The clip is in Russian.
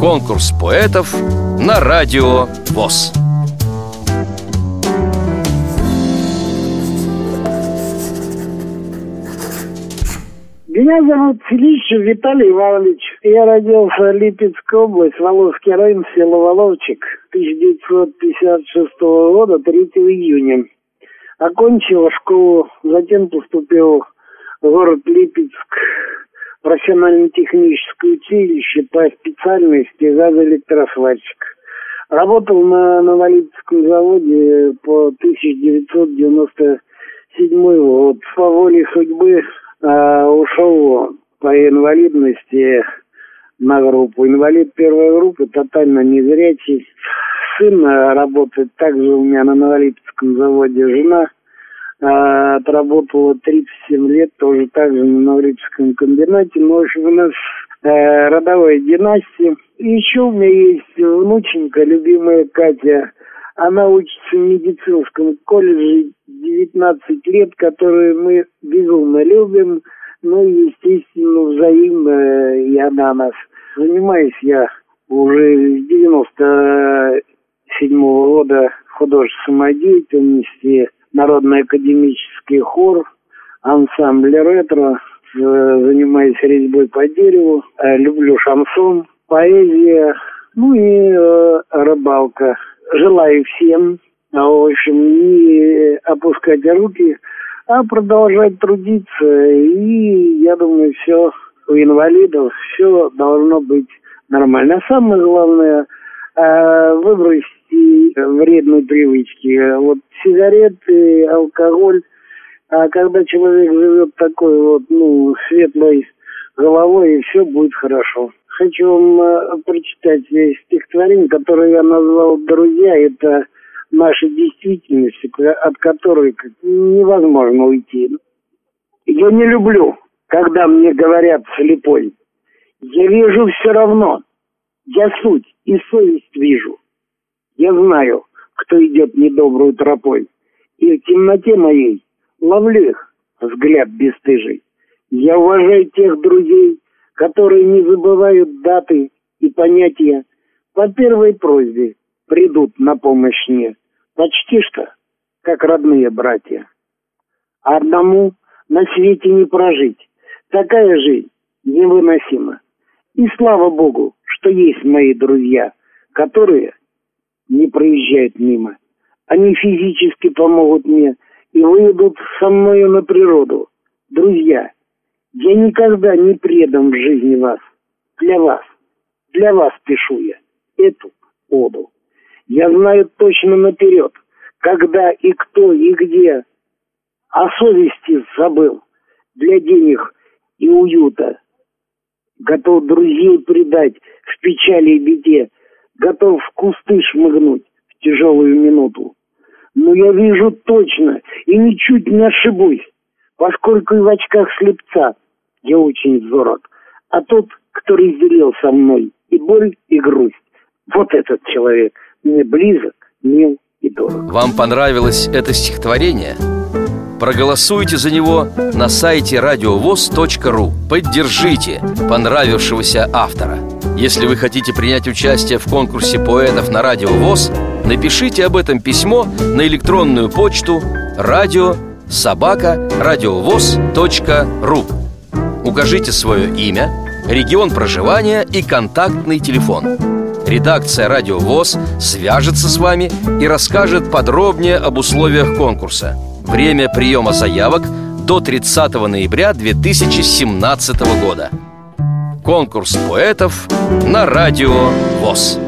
Конкурс поэтов на радио ВОЗ. Меня зовут Филищев Виталий Иванович. Я родился в Липецкой области, Воловский район, село Воловчик, 1956 года, 3 июня. Окончил школу, затем поступил в город Липецк, профессионально-техническое училище по специальности газоэлектросварщик. Работал на Новолипецком заводе по 1997 год. По воле судьбы э, ушел по инвалидности на группу. Инвалид первой группы, тотально незрячий. Сын работает также у меня на Новолипецком заводе. Жена э, отработала 37 лет тоже также на Новолипецком комбинате. Но, в общем, у нас э, родовая династия. И еще у меня есть внученька, любимая Катя. Она учится в медицинском колледже 19 лет, которую мы безумно любим. Ну, естественно, взаимно и она нас. Занимаюсь я уже с 97 года художественной самодеятельности, Народный академический хор, ансамбль ретро, занимаюсь резьбой по дереву, э, люблю шансон, поэзия, ну и э, рыбалка. Желаю всем, а, в общем, не опускать руки, а продолжать трудиться. И я думаю, все у инвалидов, все должно быть нормально. А самое главное, э, выбросить вредные привычки. Вот сигареты, алкоголь. А когда человек живет такой вот, ну, светлой головой, и все будет хорошо. Хочу вам э, прочитать стихотворение, которое я назвал «Друзья». Это наша действительность, от которой невозможно уйти. Я не люблю, когда мне говорят слепой. Я вижу все равно. Я суть и совесть вижу. Я знаю, кто идет недобрую тропой. И в темноте моей ловлю их взгляд бесстыжий. Я уважаю тех друзей, которые не забывают даты и понятия. По первой просьбе придут на помощь мне. Почти что, как родные братья. Одному на свете не прожить. Такая жизнь невыносима. И слава Богу, что есть мои друзья, которые не проезжают мимо. Они физически помогут мне и выведут со мною на природу. Друзья, я никогда не предам в жизни вас. Для вас, для вас пишу я эту оду. Я знаю точно наперед, когда и кто и где. О совести забыл для денег и уюта. Готов друзей предать в печали и беде. Готов в кусты шмыгнуть в тяжелую минуту. Но я вижу точно и ничуть не ошибусь, поскольку и в очках слепца я очень зорок. А тот, кто разделил со мной и боль, и грусть, вот этот человек мне близок, мил и дорог. Вам понравилось это стихотворение? Проголосуйте за него на сайте радиовоз.ру Поддержите понравившегося автора Если вы хотите принять участие в конкурсе поэтов на Радио ВОЗ Напишите об этом письмо на электронную почту радио собака радиовоз.ру Укажите свое имя, регион проживания и контактный телефон. Редакция «Радио ВОЗ» свяжется с вами и расскажет подробнее об условиях конкурса – Время приема заявок до 30 ноября 2017 года. Конкурс поэтов на радио ВОЗ.